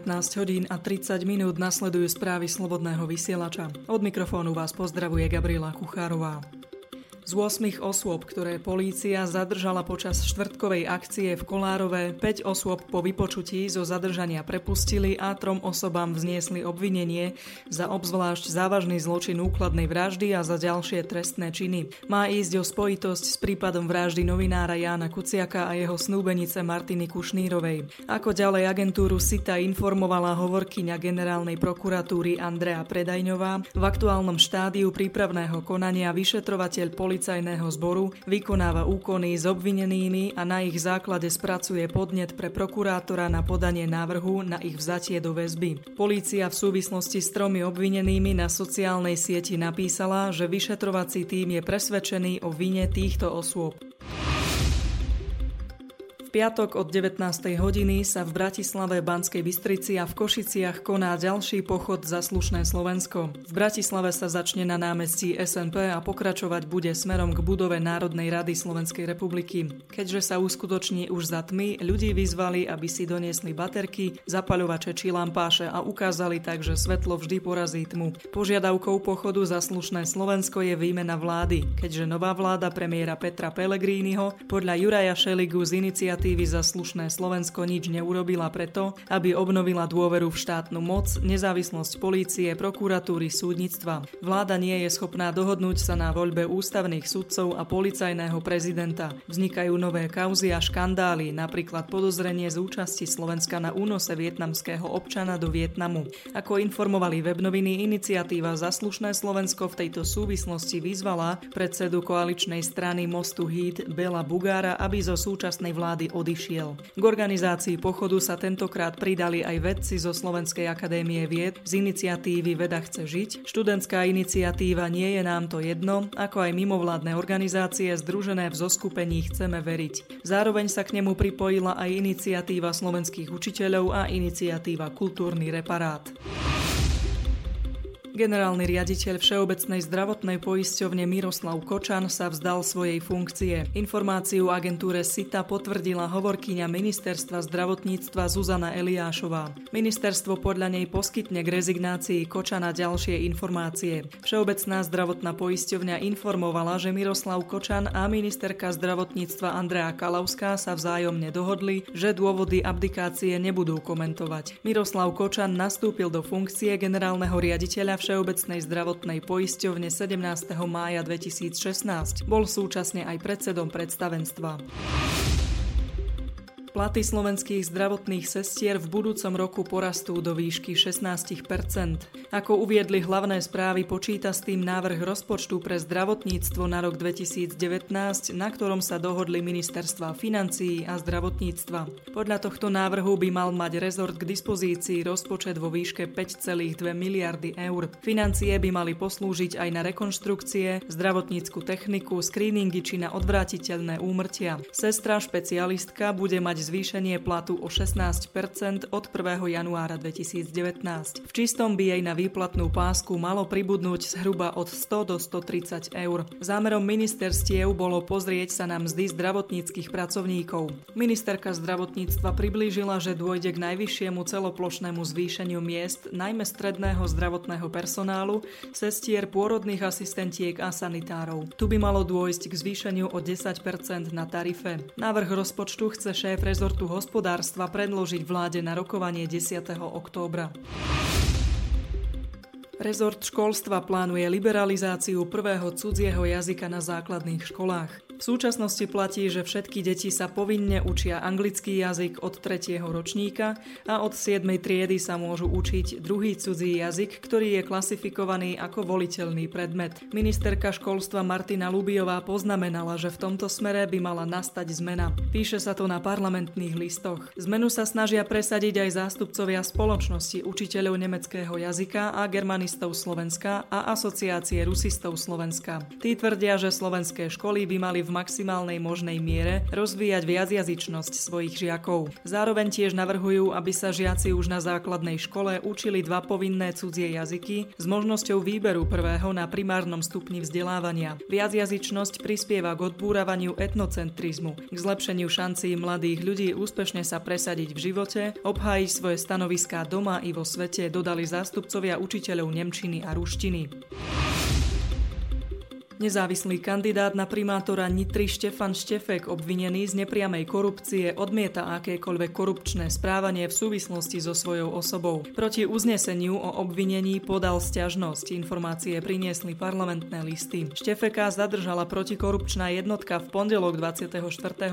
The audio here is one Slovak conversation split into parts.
19 hodín a 30 minút nasledujú správy Slobodného vysielača. Od mikrofónu vás pozdravuje Gabriela Kuchárová. Z 8 osôb, ktoré polícia zadržala počas štvrtkovej akcie v Kolárove, 5 osôb po vypočutí zo zadržania prepustili a trom osobám vzniesli obvinenie za obzvlášť závažný zločin úkladnej vraždy a za ďalšie trestné činy. Má ísť o spojitosť s prípadom vraždy novinára Jána Kuciaka a jeho snúbenice Martiny Kušnírovej. Ako ďalej agentúru SITA informovala hovorkyňa generálnej prokuratúry Andrea Predajňová, v aktuálnom štádiu prípravného konania vyšetrovateľ policie policajného zboru vykonáva úkony s obvinenými a na ich základe spracuje podnet pre prokurátora na podanie návrhu na ich vzatie do väzby. Polícia v súvislosti s tromi obvinenými na sociálnej sieti napísala, že vyšetrovací tým je presvedčený o vine týchto osôb piatok od 19. hodiny sa v Bratislave, Banskej Bystrici a v Košiciach koná ďalší pochod za slušné Slovensko. V Bratislave sa začne na námestí SNP a pokračovať bude smerom k budove Národnej rady Slovenskej republiky. Keďže sa uskutoční už za tmy, ľudí vyzvali, aby si doniesli baterky, zapaľovače či lampáše a ukázali tak, že svetlo vždy porazí tmu. Požiadavkou pochodu za slušné Slovensko je výmena vlády, keďže nová vláda premiéra Petra Pellegriniho podľa Juraja Šeligu z iniciatívy iniciatívy za slušné Slovensko nič neurobila preto, aby obnovila dôveru v štátnu moc, nezávislosť polície, prokuratúry, súdnictva. Vláda nie je schopná dohodnúť sa na voľbe ústavných sudcov a policajného prezidenta. Vznikajú nové kauzy a škandály, napríklad podozrenie z účasti Slovenska na únose vietnamského občana do Vietnamu. Ako informovali webnoviny, iniciatíva za slušné Slovensko v tejto súvislosti vyzvala predsedu koaličnej strany Mostu Híd Bela Bugára, aby zo súčasnej vlády odišiel. K organizácii pochodu sa tentokrát pridali aj vedci zo Slovenskej akadémie vied z iniciatívy Veda chce žiť. Študentská iniciatíva Nie je nám to jedno, ako aj mimovládne organizácie združené v zoskupení Chceme veriť. Zároveň sa k nemu pripojila aj iniciatíva slovenských učiteľov a iniciatíva Kultúrny reparát. Generálny riaditeľ Všeobecnej zdravotnej poisťovne Miroslav Kočan sa vzdal svojej funkcie. Informáciu agentúre SITA potvrdila hovorkyňa ministerstva zdravotníctva Zuzana Eliášová. Ministerstvo podľa nej poskytne k rezignácii Kočana ďalšie informácie. Všeobecná zdravotná poisťovňa informovala, že Miroslav Kočan a ministerka zdravotníctva Andrea Kalavská sa vzájomne dohodli, že dôvody abdikácie nebudú komentovať. Miroslav Kočan nastúpil do funkcie generálneho riaditeľa Všeobecnej zdravotnej poisťovne 17. mája 2016. Bol súčasne aj predsedom predstavenstva. Platy slovenských zdravotných sestier v budúcom roku porastú do výšky 16% Ako uviedli hlavné správy, počíta s tým návrh rozpočtu pre zdravotníctvo na rok 2019, na ktorom sa dohodli ministerstva financií a zdravotníctva. Podľa tohto návrhu by mal mať rezort k dispozícii rozpočet vo výške 5,2 miliardy eur. Financie by mali poslúžiť aj na rekonštrukcie, zdravotnícku techniku, screeningy či na odvrátiteľné úmrtia. Sestra špecialistka bude mať zvýšenie platu o 16% od 1. januára 2019. V čistom by jej na výplatnú pásku malo pribudnúť zhruba od 100 do 130 eur. Zámerom ministerstiev bolo pozrieť sa na mzdy zdravotníckých pracovníkov. Ministerka zdravotníctva priblížila, že dôjde k najvyššiemu celoplošnému zvýšeniu miest, najmä stredného zdravotného personálu, sestier, pôrodných asistentiek a sanitárov. Tu by malo dôjsť k zvýšeniu o 10% na tarife. Návrh rozpočtu chce šéf rezortu hospodárstva predložiť vláde na rokovanie 10. októbra. Rezort školstva plánuje liberalizáciu prvého cudzieho jazyka na základných školách. V súčasnosti platí, že všetky deti sa povinne učia anglický jazyk od 3. ročníka a od 7. triedy sa môžu učiť druhý cudzí jazyk, ktorý je klasifikovaný ako voliteľný predmet. Ministerka školstva Martina Lubiová poznamenala, že v tomto smere by mala nastať zmena. Píše sa to na parlamentných listoch. Zmenu sa snažia presadiť aj zástupcovia spoločnosti učiteľov nemeckého jazyka a germanistov Slovenska a asociácie rusistov Slovenska. Tí tvrdia, že slovenské školy by mali v v maximálnej možnej miere rozvíjať viacjazyčnosť svojich žiakov. Zároveň tiež navrhujú, aby sa žiaci už na základnej škole učili dva povinné cudzie jazyky s možnosťou výberu prvého na primárnom stupni vzdelávania. Viacjazyčnosť prispieva k odbúravaniu etnocentrizmu, k zlepšeniu šancí mladých ľudí úspešne sa presadiť v živote, obhájiť svoje stanoviská doma i vo svete, dodali zástupcovia učiteľov Nemčiny a ruštiny. Nezávislý kandidát na primátora Nitry Štefan Štefek, obvinený z nepriamej korupcie, odmieta akékoľvek korupčné správanie v súvislosti so svojou osobou. Proti uzneseniu o obvinení podal sťažnosť. Informácie priniesli parlamentné listy. Štefeka zadržala protikorupčná jednotka v pondelok 24.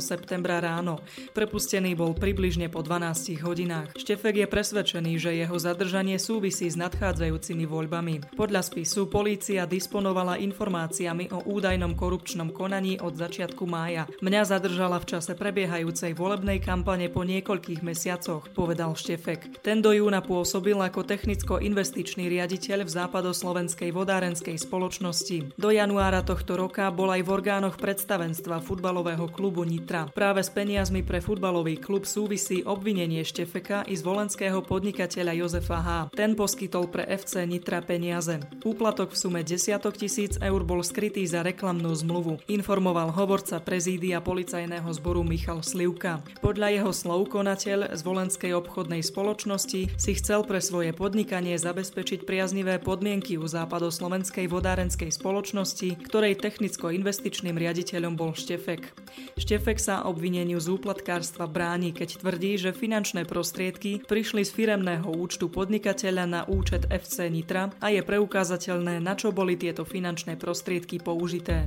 septembra ráno. Prepustený bol približne po 12 hodinách. Štefek je presvedčený, že jeho zadržanie súvisí s nadchádzajúcimi voľbami. Podľa spisu polícia disponovala informácia informáciami o údajnom korupčnom konaní od začiatku mája. Mňa zadržala v čase prebiehajúcej volebnej kampane po niekoľkých mesiacoch, povedal Štefek. Ten do júna pôsobil ako technicko-investičný riaditeľ v západoslovenskej vodárenskej spoločnosti. Do januára tohto roka bol aj v orgánoch predstavenstva futbalového klubu Nitra. Práve s peniazmi pre futbalový klub súvisí obvinenie Štefeka i volenského podnikateľa Jozefa H. Ten poskytol pre FC Nitra peniaze. Úplatok v sume desiatok tisíc eur bol skrytý skrytý za reklamnú zmluvu, informoval hovorca prezídia policajného zboru Michal Slivka. Podľa jeho slov konateľ z Volenskej obchodnej spoločnosti si chcel pre svoje podnikanie zabezpečiť priaznivé podmienky u západoslovenskej vodárenskej spoločnosti, ktorej technicko-investičným riaditeľom bol Štefek. Štefek sa obvineniu z úplatkárstva bráni, keď tvrdí, že finančné prostriedky prišli z firemného účtu podnikateľa na účet FC Nitra a je preukázateľné, na čo boli tieto finančné prostriedky použité.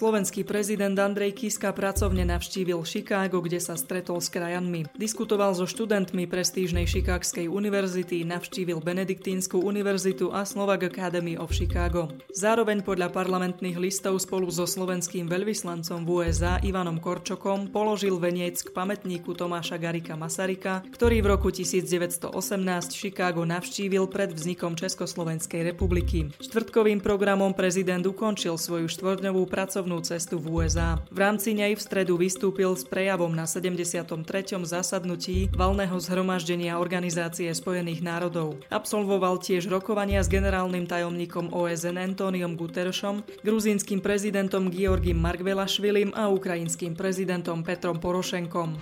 Slovenský prezident Andrej Kiska pracovne navštívil Chicago, kde sa stretol s krajanmi. Diskutoval so študentmi prestížnej Chicagskej univerzity, navštívil Benediktínsku univerzitu a Slovak Academy of Chicago. Zároveň podľa parlamentných listov spolu so slovenským veľvyslancom v USA Ivanom Korčokom položil veniec k pamätníku Tomáša Garika Masarika, ktorý v roku 1918 Chicago navštívil pred vznikom Československej republiky. Štvrtkovým programom prezident ukončil svoju štvordňovú pracovnú pracovnú cestu v USA. V rámci nej v stredu vystúpil s prejavom na 73. zasadnutí valného zhromaždenia Organizácie spojených národov. Absolvoval tiež rokovania s generálnym tajomníkom OSN Antoniom Guteršom, gruzínskym prezidentom Georgim Margvelašvilim a ukrajinským prezidentom Petrom Porošenkom.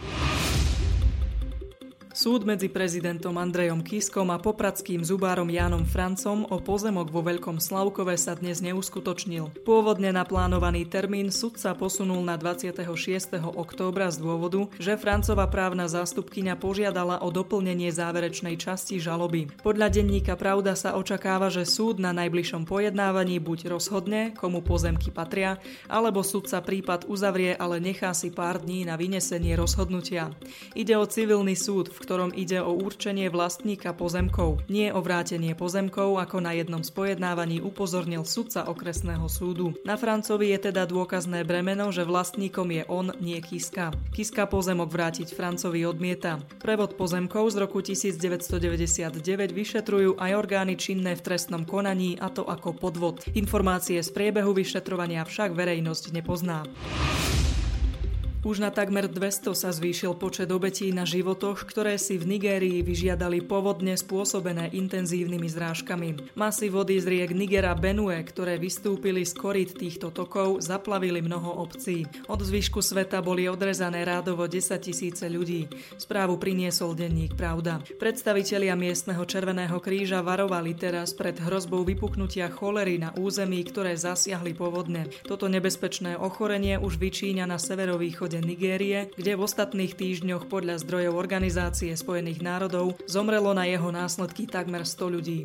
Súd medzi prezidentom Andrejom Kiskom a popradským zubárom Jánom Francom o pozemok vo Veľkom Slavkove sa dnes neuskutočnil. Pôvodne naplánovaný termín súd sa posunul na 26. októbra z dôvodu, že Francova právna zástupkyňa požiadala o doplnenie záverečnej časti žaloby. Podľa denníka Pravda sa očakáva, že súd na najbližšom pojednávaní buď rozhodne, komu pozemky patria, alebo súd sa prípad uzavrie, ale nechá si pár dní na vynesenie rozhodnutia. Ide o civilný súd, v ktorom ide o určenie vlastníka pozemkov, nie o vrátenie pozemkov, ako na jednom z pojednávaní upozornil sudca okresného súdu. Na Francovi je teda dôkazné bremeno, že vlastníkom je on, nie Kiska. Kiska pozemok vrátiť Francovi odmieta. Prevod pozemkov z roku 1999 vyšetrujú aj orgány činné v trestnom konaní, a to ako podvod. Informácie z priebehu vyšetrovania však verejnosť nepozná. Už na takmer 200 sa zvýšil počet obetí na životoch, ktoré si v Nigérii vyžiadali povodne spôsobené intenzívnymi zrážkami. Masy vody z riek Nigera Benue, ktoré vystúpili z korít týchto tokov, zaplavili mnoho obcí. Od zvyšku sveta boli odrezané rádovo 10 tisíce ľudí. Správu priniesol denník Pravda. Predstavitelia miestneho Červeného kríža varovali teraz pred hrozbou vypuknutia cholery na území, ktoré zasiahli povodne. Toto nebezpečné ochorenie už vyčíňa na severovýchode východe Nigérie, kde v ostatných týždňoch podľa zdrojov Organizácie spojených národov zomrelo na jeho následky takmer 100 ľudí.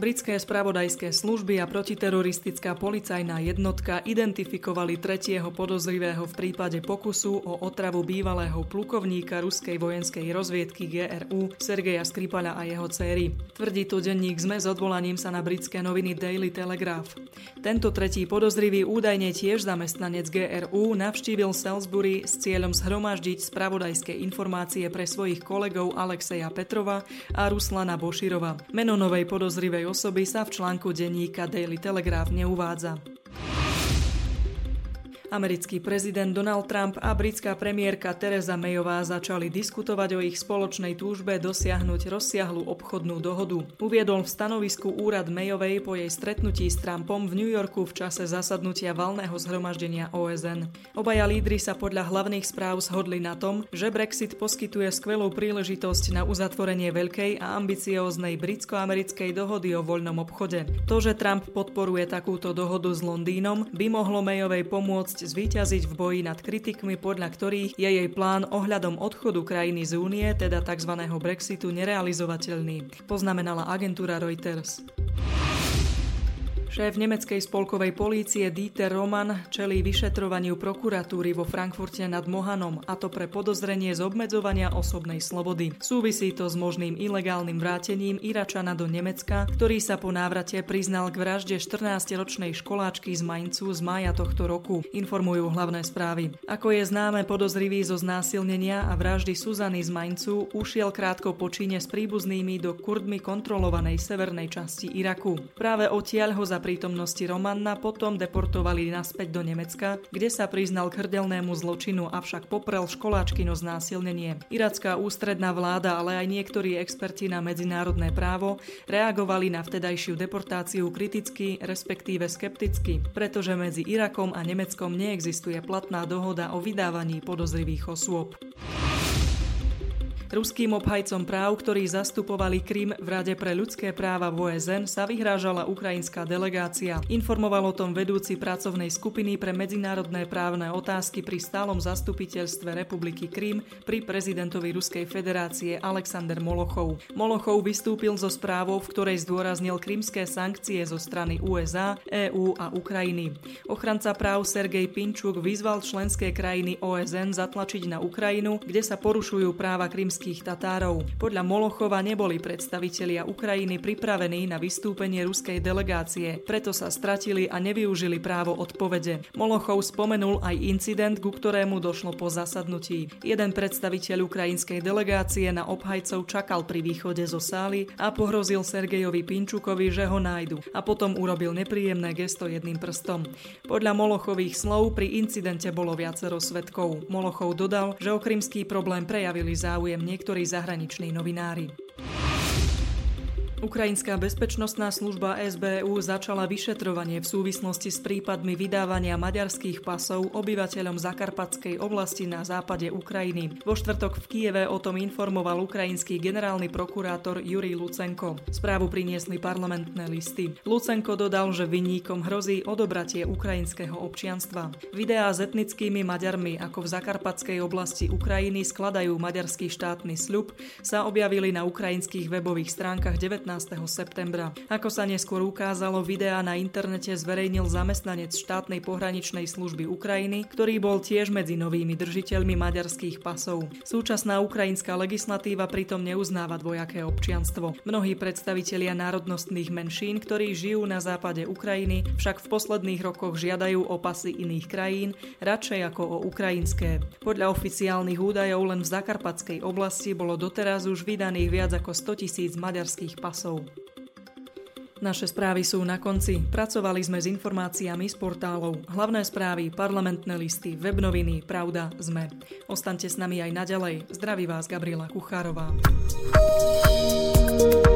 Britské spravodajské služby a protiteroristická policajná jednotka identifikovali tretieho podozrivého v prípade pokusu o otravu bývalého plukovníka ruskej vojenskej rozviedky GRU Sergeja Skripala a jeho céry. Tvrdí to denník ZME s odvolaním sa na britské noviny Daily Telegraph. Tento tretí podozrivý údajne tiež zamestnanec GRU navštívil Salisbury s cieľom zhromaždiť spravodajské informácie pre svojich kolegov Alexeja Petrova a Ruslana Boširova. Meno novej podozrivej osoby sa v článku denníka Daily Telegraph neuvádza. Americký prezident Donald Trump a britská premiérka Teresa Mayová začali diskutovať o ich spoločnej túžbe dosiahnuť rozsiahlu obchodnú dohodu. Uviedol v stanovisku úrad Mayovej po jej stretnutí s Trumpom v New Yorku v čase zasadnutia valného zhromaždenia OSN. Obaja lídry sa podľa hlavných správ zhodli na tom, že Brexit poskytuje skvelú príležitosť na uzatvorenie veľkej a ambicióznej britsko-americkej dohody o voľnom obchode. To, že Trump podporuje takúto dohodu s Londýnom, by mohlo Mayovej pomôcť zvíťaziť v boji nad kritikmi, podľa ktorých je jej plán ohľadom odchodu krajiny z únie, teda tzv. Brexitu, nerealizovateľný, poznamenala agentúra Reuters. Šéf nemeckej spolkovej polície Dieter Roman čelí vyšetrovaniu prokuratúry vo Frankfurte nad Mohanom, a to pre podozrenie z obmedzovania osobnej slobody. Súvisí to s možným ilegálnym vrátením Iračana do Nemecka, ktorý sa po návrate priznal k vražde 14-ročnej školáčky z Maincu z maja tohto roku, informujú hlavné správy. Ako je známe, podozrivý zo znásilnenia a vraždy Suzany z Maincu ušiel krátko po Číne s príbuznými do Kurdmi kontrolovanej severnej časti Iraku. Práve odtiaľ ho za prítomnosti Romanna potom deportovali naspäť do Nemecka, kde sa priznal k hrdelnému zločinu, avšak poprel školáčkino znásilnenie. Iracká ústredná vláda, ale aj niektorí experti na medzinárodné právo reagovali na vtedajšiu deportáciu kriticky, respektíve skepticky, pretože medzi Irakom a Nemeckom neexistuje platná dohoda o vydávaní podozrivých osôb. Ruským obhajcom práv, ktorí zastupovali Krym v Rade pre ľudské práva v OSN, sa vyhrážala ukrajinská delegácia. Informoval o tom vedúci pracovnej skupiny pre medzinárodné právne otázky pri stálom zastupiteľstve Republiky Krym pri prezidentovi Ruskej federácie Alexander Molochov. Molochov vystúpil so správou, v ktorej zdôraznil krymské sankcie zo strany USA, EÚ a Ukrajiny. Ochranca práv Sergej Pinčuk vyzval členské krajiny OSN zatlačiť na Ukrajinu, kde sa porušujú práva krymských krymských Tatárov. Podľa Molochova neboli predstavitelia Ukrajiny pripravení na vystúpenie ruskej delegácie, preto sa stratili a nevyužili právo odpovede. Molochov spomenul aj incident, ku ktorému došlo po zasadnutí. Jeden predstaviteľ ukrajinskej delegácie na obhajcov čakal pri východe zo sály a pohrozil Sergejovi Pinčukovi, že ho nájdu a potom urobil nepríjemné gesto jedným prstom. Podľa Molochových slov pri incidente bolo viacero svetkov. Molochov dodal, že o krymský problém prejavili záujem niektorí zahraniční novinári. Ukrajinská bezpečnostná služba SBU začala vyšetrovanie v súvislosti s prípadmi vydávania maďarských pasov obyvateľom Zakarpatskej oblasti na západe Ukrajiny. Vo štvrtok v Kieve o tom informoval ukrajinský generálny prokurátor Jurij Lucenko. Správu priniesli parlamentné listy. Lucenko dodal, že vinníkom hrozí odobratie ukrajinského občianstva. Videá s etnickými Maďarmi, ako v Zakarpatskej oblasti Ukrajiny skladajú maďarský štátny sľub, sa objavili na ukrajinských webových stránkach 19 septembra. Ako sa neskôr ukázalo, videá na internete zverejnil zamestnanec štátnej pohraničnej služby Ukrajiny, ktorý bol tiež medzi novými držiteľmi maďarských pasov. Súčasná ukrajinská legislatíva pritom neuznáva dvojaké občianstvo. Mnohí predstavitelia národnostných menšín, ktorí žijú na západe Ukrajiny, však v posledných rokoch žiadajú o pasy iných krajín, radšej ako o ukrajinské. Podľa oficiálnych údajov len v Zakarpatskej oblasti bolo doteraz už vydaných viac ako 100 tisíc maďarských pasov hlasov. Naše správy sú na konci. Pracovali sme s informáciami z portálov. Hlavné správy, parlamentné listy, webnoviny, Pravda, ZME. Ostaňte s nami aj naďalej. Zdraví vás Gabriela Kuchárová. thank you